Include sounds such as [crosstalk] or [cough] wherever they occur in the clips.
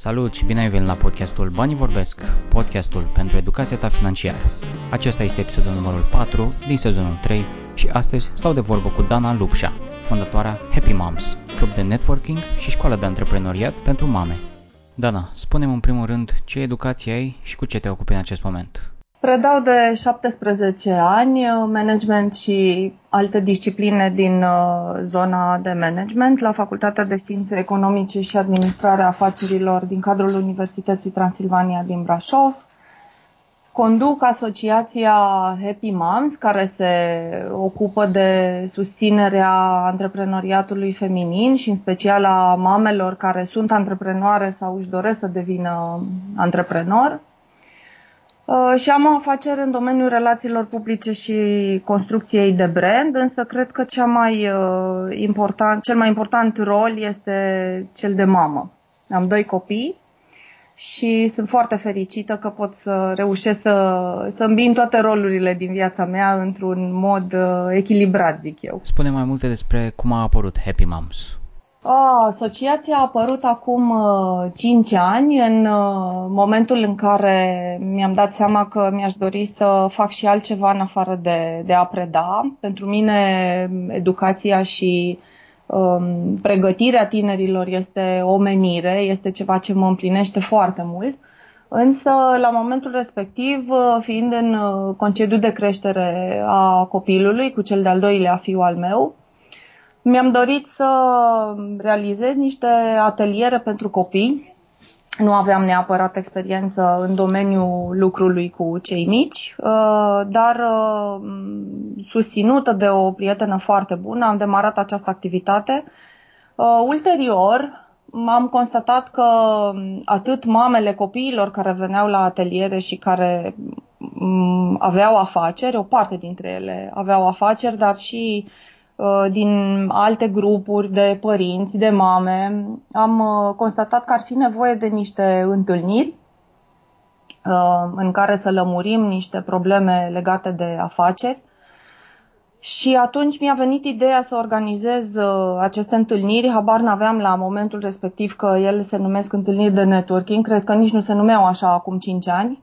Salut și bine ai venit la podcastul Banii Vorbesc, podcastul pentru educația ta financiară. Acesta este episodul numărul 4 din sezonul 3 și astăzi stau de vorbă cu Dana Lupșa, fondatoarea Happy Moms, club de networking și școală de antreprenoriat pentru mame. Dana, spune-mi în primul rând ce educație ai și cu ce te ocupi în acest moment. Predau de 17 ani uh, management și alte discipline din uh, zona de management la Facultatea de Științe Economice și Administrare a Afacerilor din cadrul Universității Transilvania din Brașov. Conduc asociația Happy Moms, care se ocupă de susținerea antreprenoriatului feminin și în special a mamelor care sunt antreprenoare sau își doresc să devină antreprenor. Uh, și am o afacere în domeniul relațiilor publice și construcției de brand, însă cred că cea mai, uh, important, cel mai important rol este cel de mamă. Am doi copii și sunt foarte fericită că pot să reușesc să, să îmbin toate rolurile din viața mea într-un mod uh, echilibrat, zic eu. Spune mai multe despre cum a apărut Happy Moms. A, asociația a apărut acum uh, 5 ani, în uh, momentul în care mi-am dat seama că mi-aș dori să fac și altceva în afară de, de a preda. Pentru mine, educația și um, pregătirea tinerilor este o menire, este ceva ce mă împlinește foarte mult. Însă, la momentul respectiv, uh, fiind în uh, concediu de creștere a copilului cu cel de-al doilea fiu al meu, mi-am dorit să realizez niște ateliere pentru copii. Nu aveam neapărat experiență în domeniul lucrului cu cei mici, uh, dar uh, susținută de o prietenă foarte bună, am demarat această activitate. Uh, ulterior, am constatat că atât mamele copiilor care veneau la ateliere și care mm, aveau afaceri, o parte dintre ele aveau afaceri, dar și uh, Uh, din alte grupuri de părinți, de mame, am uh, constatat că ar fi nevoie de niște întâlniri uh, în care să lămurim niște probleme legate de afaceri. Și atunci mi-a venit ideea să organizez aceste întâlniri. Habar n-aveam la momentul respectiv că ele se numesc întâlniri de networking. Cred că nici nu se numeau așa acum 5 ani.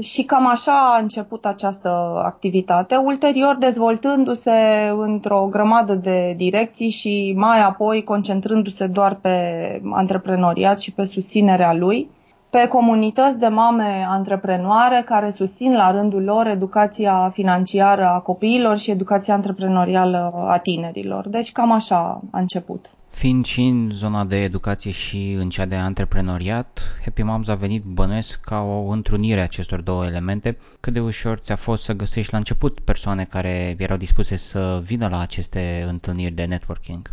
Și cam așa a început această activitate, ulterior dezvoltându-se într-o grămadă de direcții și mai apoi concentrându-se doar pe antreprenoriat și pe susținerea lui, pe comunități de mame antreprenoare care susțin la rândul lor educația financiară a copiilor și educația antreprenorială a tinerilor. Deci cam așa a început. Fiind și în zona de educație și în cea de antreprenoriat, Happy Moms a venit bănuiesc ca o întrunire a acestor două elemente. Cât de ușor ți-a fost să găsești la început persoane care erau dispuse să vină la aceste întâlniri de networking?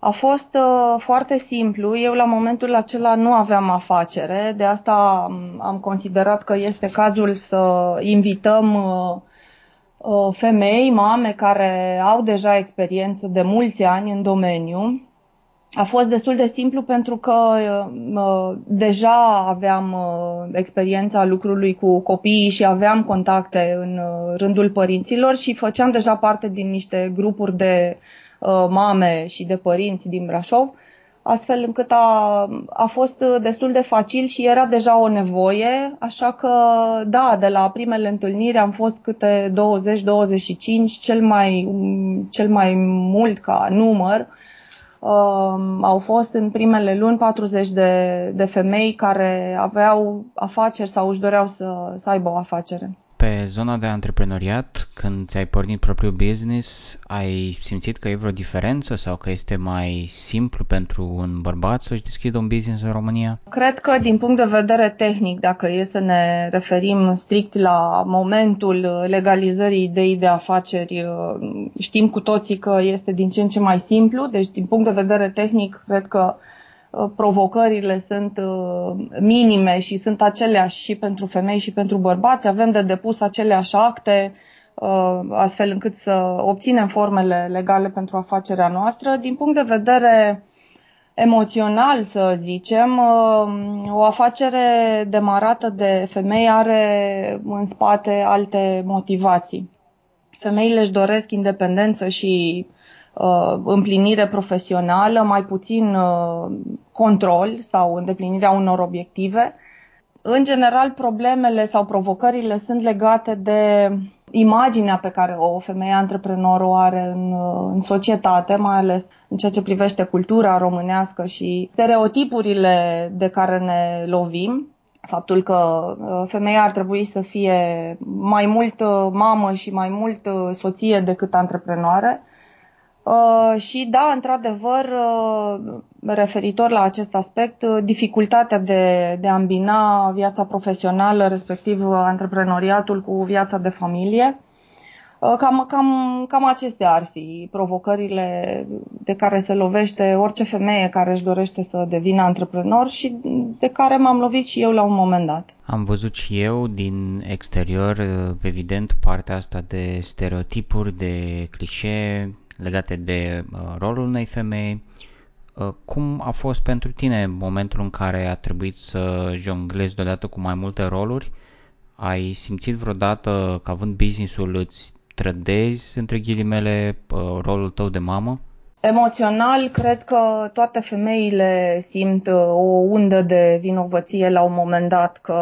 A fost uh, foarte simplu. Eu la momentul acela nu aveam afacere, de asta am considerat că este cazul să invităm uh, uh, femei, mame care au deja experiență de mulți ani în domeniu a fost destul de simplu pentru că uh, deja aveam uh, experiența lucrului cu copiii și aveam contacte în uh, rândul părinților și făceam deja parte din niște grupuri de uh, mame și de părinți din Brașov, astfel încât a, a fost destul de facil și era deja o nevoie, așa că da, de la primele întâlniri am fost câte 20-25, cel mai, cel mai mult ca număr, Uh, au fost în primele luni 40 de, de femei care aveau afaceri sau își doreau să, să aibă o afacere. Pe zona de antreprenoriat, când ți-ai pornit propriul business, ai simțit că e vreo diferență sau că este mai simplu pentru un bărbat să-și deschidă un business în România? Cred că din punct de vedere tehnic, dacă e să ne referim strict la momentul legalizării ideii de afaceri, știm cu toții că este din ce în ce mai simplu, deci din punct de vedere tehnic, cred că Uh, provocările sunt uh, minime și sunt aceleași și pentru femei și pentru bărbați. Avem de depus aceleași acte, uh, astfel încât să obținem formele legale pentru afacerea noastră. Din punct de vedere emoțional, să zicem, o afacere demarată de femei are în spate alte motivații. Femeile își doresc independență și uh, împlinire profesională, mai puțin uh, control sau îndeplinirea unor obiective. În general, problemele sau provocările sunt legate de imaginea pe care o femeie antreprenor o are în, în societate, mai ales în ceea ce privește cultura românească și stereotipurile de care ne lovim. Faptul că uh, femeia ar trebui să fie mai mult uh, mamă și mai mult uh, soție decât antreprenoare. Uh, și da, într-adevăr, uh, referitor la acest aspect, uh, dificultatea de, de a îmbina viața profesională, respectiv antreprenoriatul cu viața de familie. Cam, cam, cam acestea ar fi provocările de care se lovește orice femeie care își dorește să devină antreprenor și de care m-am lovit și eu la un moment dat. Am văzut și eu din exterior, evident, partea asta de stereotipuri, de clișee, legate de uh, rolul unei femei. Uh, cum a fost pentru tine momentul în care a trebuit să jonglezi deodată cu mai multe roluri? Ai simțit vreodată că având businessul îți trădezi, între ghilimele, uh, rolul tău de mamă? Emoțional, cred că toate femeile simt uh, o undă de vinovăție la un moment dat, că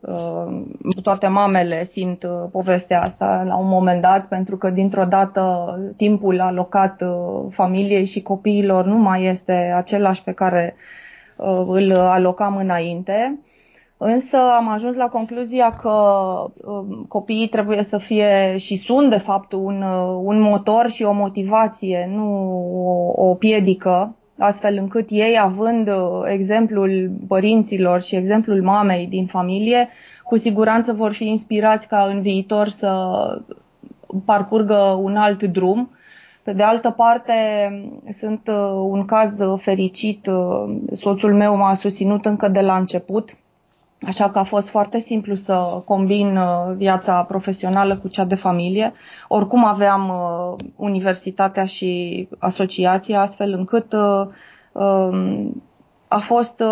uh, toate mamele simt uh, povestea asta la un moment dat, pentru că dintr-o dată timpul alocat familiei și copiilor nu mai este același pe care îl alocam înainte. Însă am ajuns la concluzia că um, copiii trebuie să fie și sunt de fapt un, uh, un motor și o motivație, nu o, o piedică, astfel încât ei, având uh, exemplul părinților și exemplul mamei din familie, cu siguranță vor fi inspirați ca în viitor să parcurgă un alt drum. Pe de altă parte, sunt uh, un caz fericit. Soțul meu m-a susținut încă de la început Așa că a fost foarte simplu să combin uh, viața profesională cu cea de familie. Oricum aveam uh, universitatea și asociația, astfel încât uh, um, a fost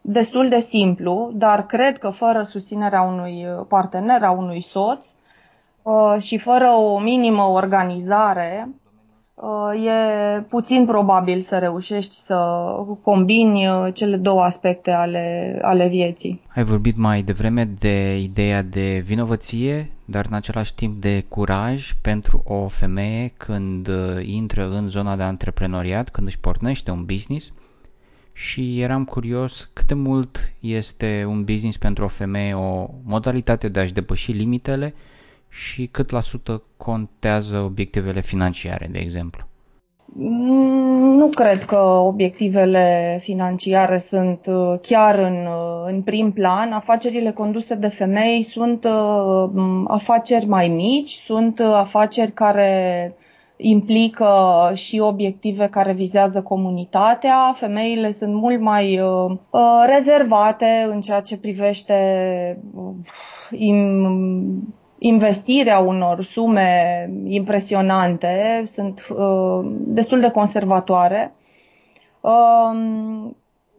destul de simplu, dar cred că fără susținerea unui partener, a unui soț și fără o minimă organizare, Uh, e puțin probabil să reușești să combini uh, cele două aspecte ale, ale vieții. Ai vorbit mai devreme de ideea de vinovăție, dar în același timp de curaj pentru o femeie când uh, intră în zona de antreprenoriat, când își pornește un business și eram curios cât de mult este un business pentru o femeie o modalitate de a-și depăși limitele și cât la sută contează obiectivele financiare, de exemplu? Mm, nu cred că obiectivele financiare sunt uh, chiar în, uh, în prim plan. Afacerile conduse de femei sunt uh, afaceri mai mici, sunt afaceri care implică și obiective care vizează comunitatea. Femeile sunt mult mai uh, rezervate în ceea ce privește uh, investirea unor sume impresionante, sunt uh, destul de conservatoare. Uh,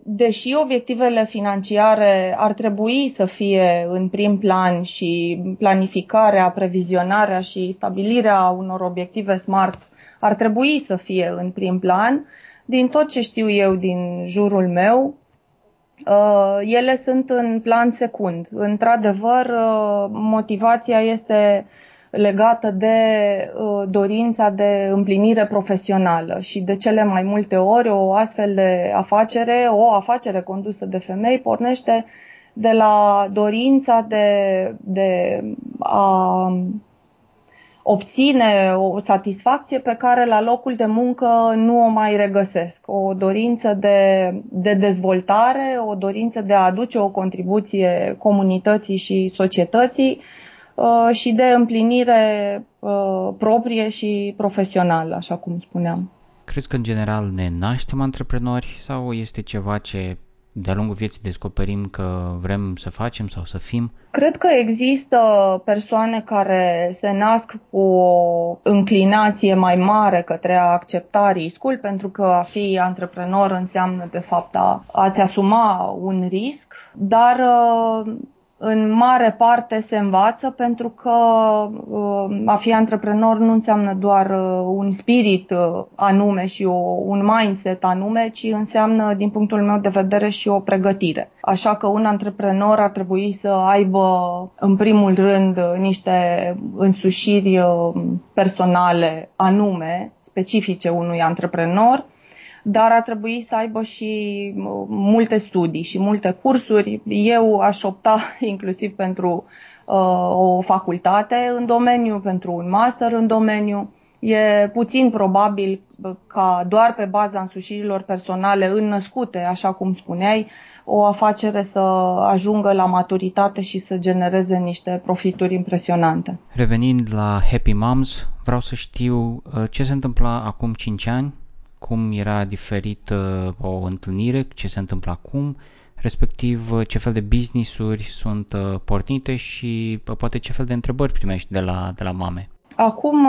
deși obiectivele financiare ar trebui să fie în prim plan și planificarea, previzionarea și stabilirea unor obiective SMART ar trebui să fie în prim plan, din tot ce știu eu din jurul meu, Uh, ele sunt în plan secund. Într-adevăr, uh, motivația este legată de uh, dorința de împlinire profesională și de cele mai multe ori o astfel de afacere, o afacere condusă de femei, pornește de la dorința de, de a obține o satisfacție pe care la locul de muncă nu o mai regăsesc. O dorință de, de dezvoltare, o dorință de a aduce o contribuție comunității și societății uh, și de împlinire uh, proprie și profesională, așa cum spuneam. Crezi că în general ne naștem antreprenori sau este ceva ce de-a lungul vieții descoperim că vrem să facem sau să fim? Cred că există persoane care se nasc cu o înclinație mai mare către a accepta riscul, pentru că a fi antreprenor înseamnă de fapt a, a-ți asuma un risc, dar uh, în mare parte se învață pentru că uh, a fi antreprenor nu înseamnă doar uh, un spirit uh, anume și o, un mindset anume, ci înseamnă, din punctul meu de vedere, și o pregătire. Așa că un antreprenor ar trebui să aibă, în primul rând, niște însușiri personale anume, specifice unui antreprenor, dar ar trebui să aibă și multe studii și multe cursuri. Eu aș opta [laughs] inclusiv pentru uh, o facultate în domeniu, pentru un master în domeniu. E puțin probabil ca doar pe baza însușirilor personale înnăscute, așa cum spuneai, o afacere să ajungă la maturitate și să genereze niște profituri impresionante. Revenind la Happy Moms, vreau să știu uh, ce se întâmpla acum 5 ani cum era diferit uh, o întâlnire, ce se întâmplă acum, respectiv uh, ce fel de business-uri sunt uh, pornite și poate ce fel de întrebări primești de la, de la mame. Acum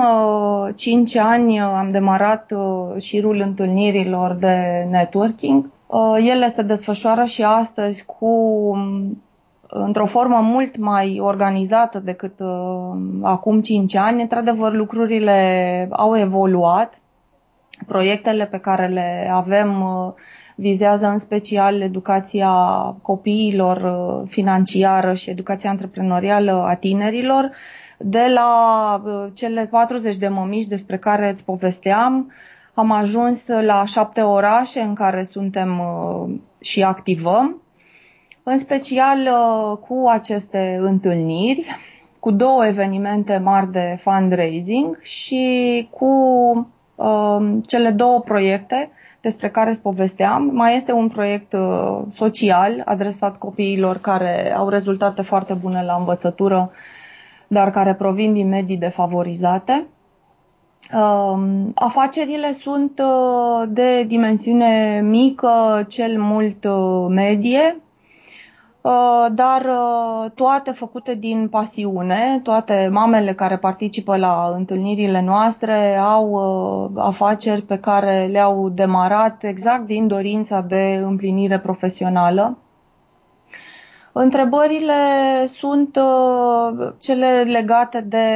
5 ani am demarat șirul întâlnirilor de networking. Ele se desfășoară și astăzi cu um, într-o formă mult mai organizată decât acum 5 ani. Într-adevăr, lucrurile au evoluat Proiectele pe care le avem uh, vizează în special educația copiilor uh, financiară și educația antreprenorială a tinerilor. De la uh, cele 40 de mămiși despre care îți povesteam, am ajuns la șapte orașe în care suntem și activăm, în special cu aceste întâlniri, cu două evenimente mari de fundraising și cu Um, cele două proiecte despre care îți povesteam. Mai este un proiect uh, social adresat copiilor care au rezultate foarte bune la învățătură, dar care provin din medii defavorizate. Um, afacerile sunt uh, de dimensiune mică, cel mult uh, medie, Uh, dar uh, toate făcute din pasiune, toate mamele care participă la întâlnirile noastre au uh, afaceri pe care le-au demarat exact din dorința de împlinire profesională. Întrebările sunt cele legate de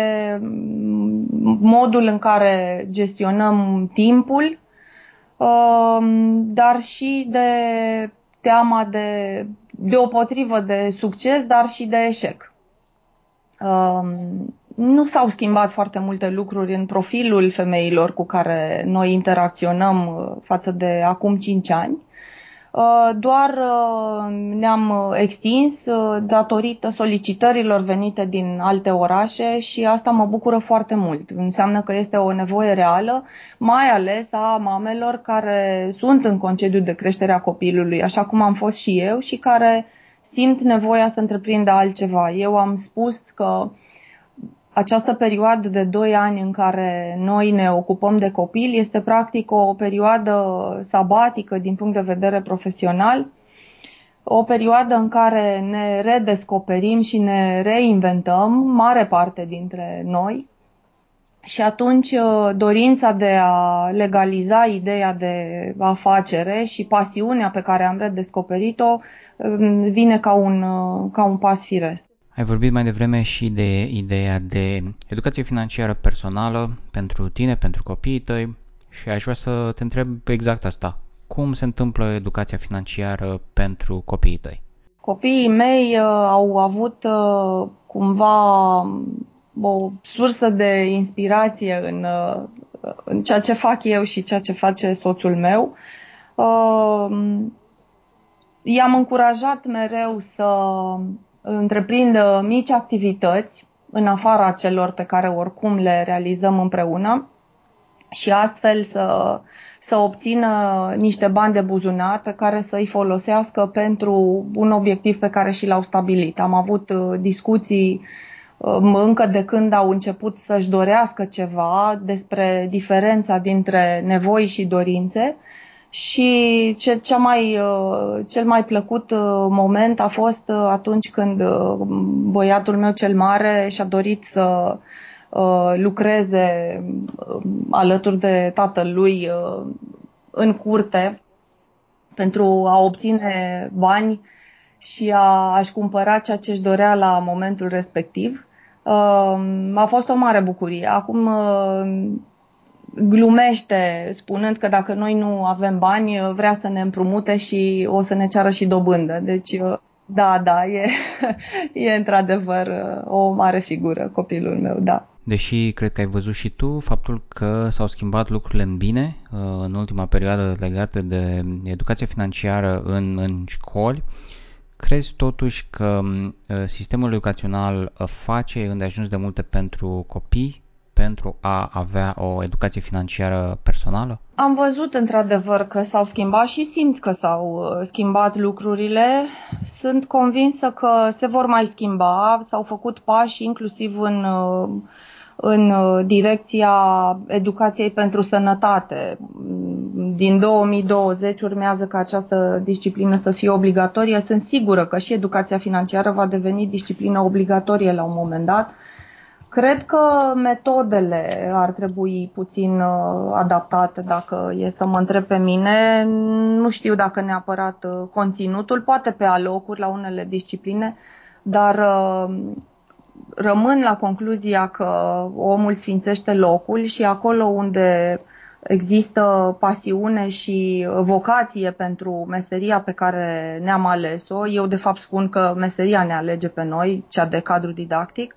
modul în care gestionăm timpul, dar și de teama de deopotrivă de succes, dar și de eșec. Um, nu s-au schimbat foarte multe lucruri în profilul femeilor cu care noi interacționăm uh, față de acum 5 ani. Uh, doar uh, ne-am extins datorită solicitărilor venite din alte orașe și asta mă bucură foarte mult. Înseamnă că este o nevoie reală, mai ales a mamelor care sunt în concediu de creștere a copilului, așa cum am fost și eu și care simt nevoia să întreprindă altceva. Eu am spus că această perioadă de 2 ani în care noi ne ocupăm de copil este practic o perioadă sabatică din punct de vedere profesional, o perioadă în care ne redescoperim și ne reinventăm, mare parte dintre noi, și atunci uh, dorința de a legaliza ideea de afacere și pasiunea pe care am redescoperit-o um, vine ca un, uh, ca un pas firesc. Ai vorbit mai devreme și de ideea de educație financiară personală pentru tine, pentru copiii tăi și aș vrea să te întreb exact asta. Cum se întâmplă educația financiară pentru copiii tăi? Copiii mei uh, au avut uh, cumva o sursă de inspirație în, uh, în ceea ce fac eu și ceea ce face soțul meu. Uh, i-am încurajat mereu să întreprindă mici activități în afara celor pe care oricum le realizăm împreună și astfel să, să obțină niște bani de buzunar pe care să îi folosească pentru un obiectiv pe care și l-au stabilit. Am avut uh, discuții um, încă de când au început să-și dorească ceva despre diferența dintre nevoi și dorințe și ce, cea mai, uh, cel mai plăcut uh, moment a fost uh, atunci când băiatul meu cel mare și-a dorit să lucreze alături de tatăl lui în curte pentru a obține bani și a, a-și cumpăra ceea ce își dorea la momentul respectiv. Uh, a fost o mare bucurie. Acum uh, glumește spunând că dacă noi nu avem bani, vrea să ne împrumute și o să ne ceară și dobândă. Deci, da, da, e, [laughs] e într-adevăr o mare figură copilul meu, da. Deși cred că ai văzut și tu faptul că s-au schimbat lucrurile în bine în ultima perioadă legată de educația financiară în, în școli, crezi totuși că sistemul educațional face îndeajuns de multe pentru copii pentru a avea o educație financiară personală? Am văzut într-adevăr că s-au schimbat și simt că s-au uh, schimbat lucrurile. Sunt convinsă că se vor mai schimba. S-au făcut pași inclusiv în, uh, în uh, direcția educației pentru sănătate. Din 2020 urmează ca această disciplină să fie obligatorie. Sunt sigură că și educația financiară va deveni disciplină obligatorie la un moment dat Cred că metodele ar trebui puțin uh, adaptate dacă e să mă întreb pe mine. Nu știu dacă neapărat uh, conținutul, poate pe alocuri la unele discipline, dar uh, rămân la concluzia că omul sfințește locul și acolo unde există pasiune și vocație pentru meseria pe care ne-am ales-o, eu de fapt spun că meseria ne alege pe noi, cea de cadru didactic,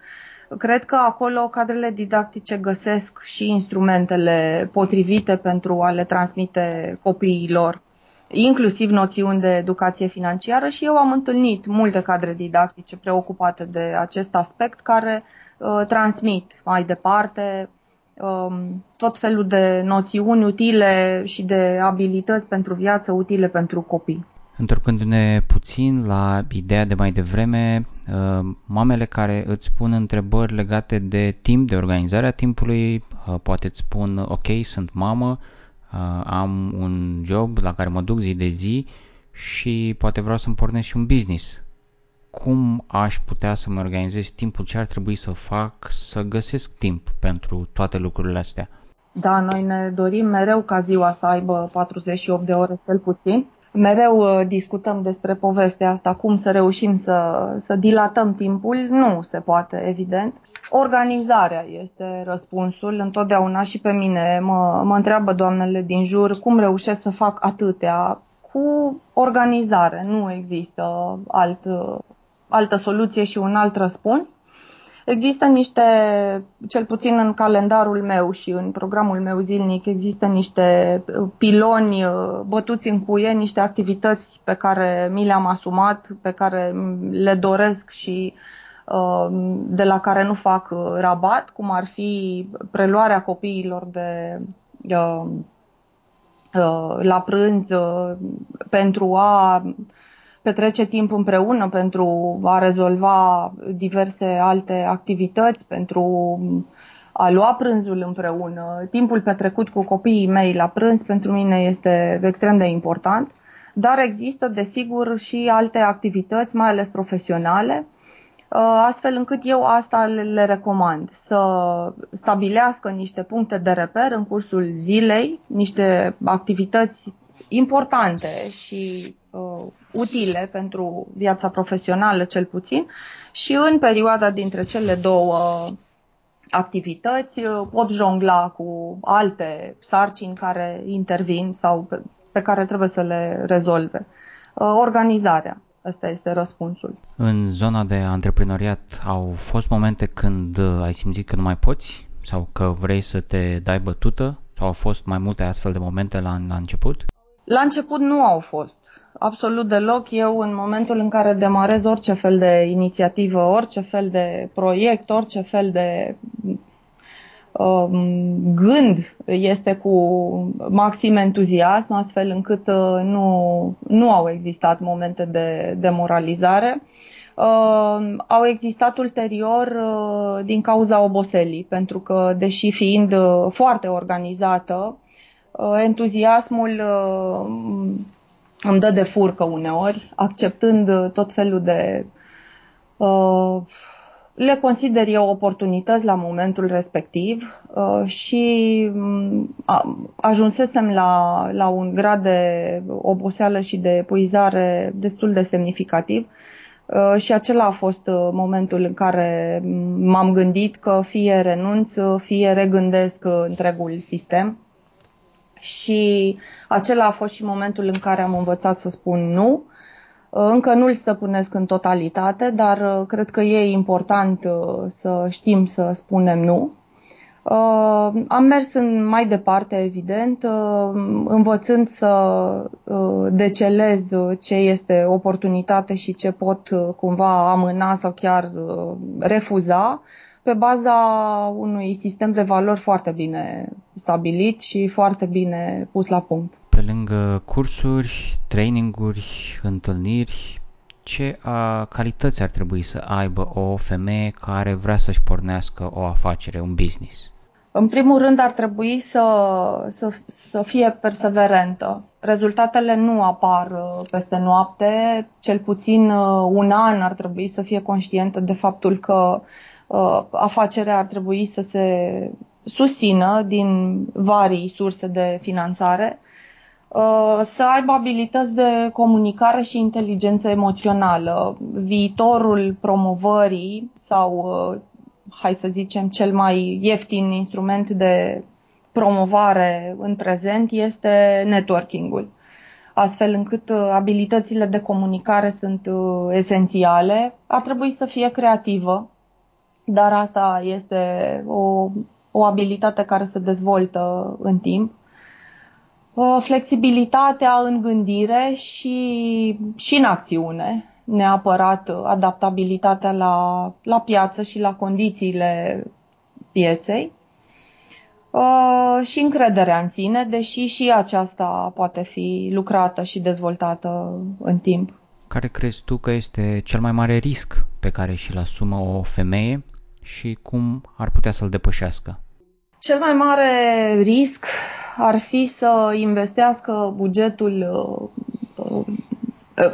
Cred că acolo cadrele didactice găsesc și instrumentele potrivite pentru a le transmite copiilor, inclusiv noțiuni de educație financiară și eu am întâlnit multe cadre didactice preocupate de acest aspect care uh, transmit mai departe um, tot felul de noțiuni utile și de abilități pentru viață utile pentru copii. Întorcându-ne puțin la ideea de mai devreme, uh, mamele care îți pun întrebări legate de timp, de organizarea timpului, uh, poate îți spun, ok, sunt mamă, uh, am un job la care mă duc zi de zi și poate vreau să-mi pornesc și un business. Cum aș putea să-mi organizez timpul? Ce ar trebui să fac să găsesc timp pentru toate lucrurile astea? Da, noi ne dorim mereu ca ziua să aibă 48 de ore cel puțin mereu uh, discutăm despre povestea asta, cum să reușim să, să dilatăm timpul. Nu se poate, evident. Organizarea este răspunsul. Întotdeauna și pe mine mă, mă întreabă doamnele din jur cum reușesc să fac atâtea. Cu organizare nu există alt, altă soluție și un alt răspuns. Există niște, cel puțin în calendarul meu și în programul meu zilnic, există niște uh, piloni uh, bătuți în cuie, niște activități pe care mi le-am asumat, pe care le doresc și uh, de la care nu fac rabat, cum ar fi preluarea copiilor de la prânz pentru a petrece timp împreună pentru a rezolva diverse alte activități, pentru a lua prânzul împreună. Timpul petrecut cu copiii mei la prânz pentru mine este extrem de important, dar există desigur și alte activități, mai ales profesionale, ă, astfel încât eu asta le recomand, să stabilească niște puncte de reper în cursul zilei, niște activități importante și uh, utile pentru viața profesională cel puțin și în perioada dintre cele două activități uh, pot jongla cu alte sarcini care intervin sau pe, pe care trebuie să le rezolve. Uh, organizarea. Ăsta este răspunsul. În zona de antreprenoriat au fost momente când ai simțit că nu mai poți sau că vrei să te dai bătută? Sau au fost mai multe astfel de momente la, la început? La început nu au fost. Absolut deloc. Eu, în momentul în care demarez orice fel de inițiativă, orice fel de proiect, orice fel de um, gând este cu maxim entuziasm, astfel încât uh, nu, nu au existat momente de demoralizare. Uh, au existat ulterior uh, din cauza oboselii, pentru că, deși fiind uh, foarte organizată, Uh, entuziasmul uh, îmi dă de furcă uneori, acceptând uh, tot felul de le consider eu oportunități la momentul respectiv uh, și mm, ajunsesem la, la un grad de oboseală și de epuizare destul de semnificativ uh, și acela a fost uh, momentul în care m-am gândit că fie renunț, fie regândesc întregul sistem și acela a fost și momentul în care am învățat să spun nu încă nu-l stăpânesc în totalitate, dar uh, cred că e important uh, să știm să spunem nu. Uh, am mers în mai departe, evident, învățând să decelez ce este oportunitate și ce pot cumva amâna sau chiar refuza pe baza unui sistem de valori foarte bine stabilit și foarte bine pus la punct. Pe lângă cursuri, traininguri, întâlniri, ce a, calități ar trebui să aibă o femeie care vrea să-și pornească o afacere, un business? În primul rând ar trebui să, să, să fie perseverentă. Rezultatele nu apar uh, peste noapte, cel puțin uh, un an ar trebui să fie conștientă de faptul că uh, afacerea ar trebui să se susțină din varii surse de finanțare Uh, să aibă abilități de comunicare și inteligență emoțională. Viitorul promovării sau, uh, hai să zicem, cel mai ieftin instrument de promovare în prezent este networking-ul. Astfel încât uh, abilitățile de comunicare sunt esențiale. Ar trebui să fie creativă, dar asta este o, o abilitate care se dezvoltă în timp. Flexibilitatea în gândire și, și în acțiune, neapărat adaptabilitatea la, la piață și la condițiile pieței. Uh, și încrederea în sine, deși și aceasta poate fi lucrată și dezvoltată în timp. Care crezi tu că este cel mai mare risc pe care și-l asumă o femeie și cum ar putea să-l depășească? Cel mai mare risc ar fi să investească bugetul, uh,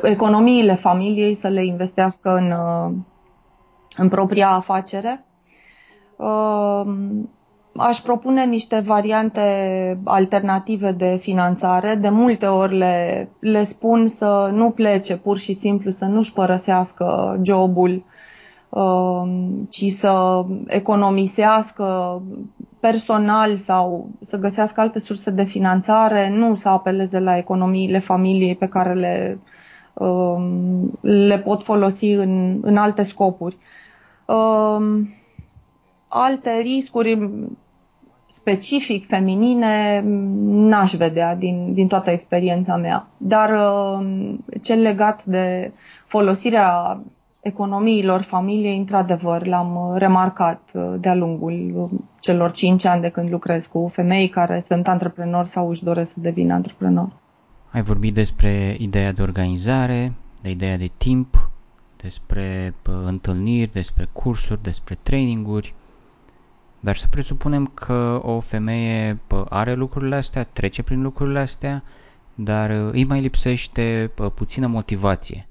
economiile familiei, să le investească în, uh, în propria afacere. Uh, aș propune niște variante alternative de finanțare. De multe ori le, le spun să nu plece pur și simplu, să nu-și părăsească jobul Um, ci să economisească personal sau să găsească alte surse de finanțare, nu să apeleze la economiile familiei pe care le, um, le pot folosi în, în alte scopuri. Um, alte riscuri specific feminine n-aș vedea din, din toată experiența mea. Dar cel legat de folosirea economiilor familiei, într-adevăr, l-am uh, remarcat uh, de-a lungul uh, celor 5 ani de când lucrez cu femei care sunt antreprenori sau își doresc să devină antreprenori. Ai vorbit despre ideea de organizare, de ideea de timp, despre întâlniri, despre cursuri, despre traininguri, dar să presupunem că o femeie are lucrurile astea, trece prin lucrurile astea, dar îi mai lipsește puțină motivație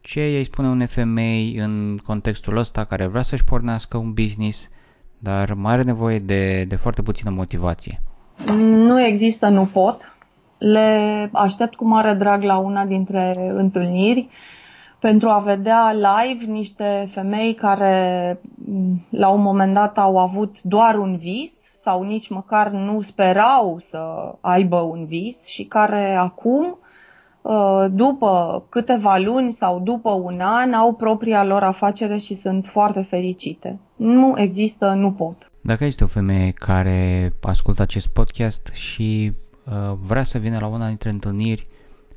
ce îi spune unei femei în contextul ăsta care vrea să-și pornească un business, dar mai are nevoie de, de foarte puțină motivație? Nu există, nu pot. Le aștept cu mare drag la una dintre întâlniri pentru a vedea live niște femei care la un moment dat au avut doar un vis sau nici măcar nu sperau să aibă un vis și care acum Uh, după câteva luni sau după un an au propria lor afacere și sunt foarte fericite. Nu există, nu pot. Dacă este o femeie care ascultă acest podcast și uh, vrea să vină la una dintre întâlniri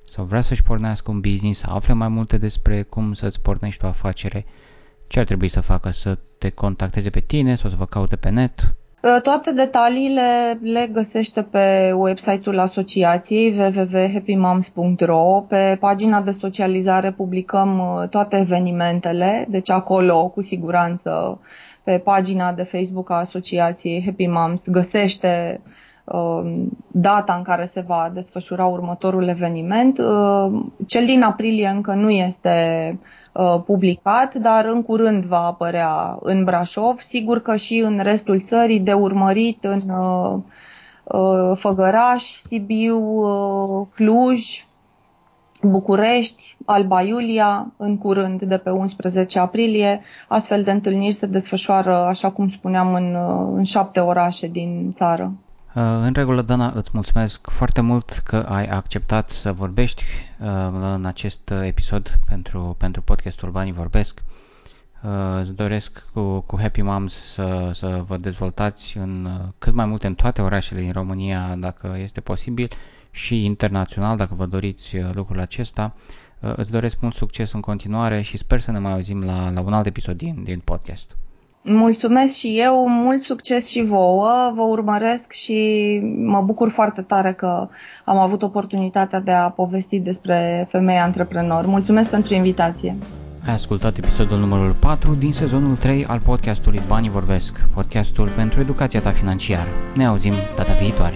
sau vrea să-și pornească un business, să afle mai multe despre cum să-ți pornești o afacere, ce ar trebui să facă? Să te contacteze pe tine sau să vă caute pe net? Uh, toate detaliile le găsește pe website-ul asociației www.happymoms.ro. Pe pagina de socializare publicăm uh, toate evenimentele, deci acolo cu siguranță pe pagina de Facebook a asociației Happy Moms găsește uh, data în care se va desfășura următorul eveniment. Cel din aprilie încă nu este uh, publicat, dar în curând va apărea în Brașov. Sigur că și în restul țării de urmărit în uh, uh, Făgăraș, Sibiu, uh, Cluj, București, Alba Iulia, în curând de pe 11 aprilie. Astfel de întâlniri se desfășoară, așa cum spuneam, în, uh, în șapte orașe din țară. Uh, în regulă, Dana, îți mulțumesc foarte mult că ai acceptat să vorbești uh, în acest episod pentru, pentru podcastul Banii Vorbesc. Îți doresc cu, cu Happy Moms să, să vă dezvoltați în cât mai multe în toate orașele din România, dacă este posibil, și internațional, dacă vă doriți lucrul acesta. Îți doresc mult succes în continuare și sper să ne mai auzim la, la un alt episod din, din podcast. Mulțumesc și eu, mult succes și vouă, vă urmăresc și mă bucur foarte tare că am avut oportunitatea de a povesti despre femei antreprenori. Mulțumesc pentru invitație. Ai ascultat episodul numărul 4 din sezonul 3 al podcastului Banii Vorbesc, podcastul pentru educația ta financiară. Ne auzim data viitoare.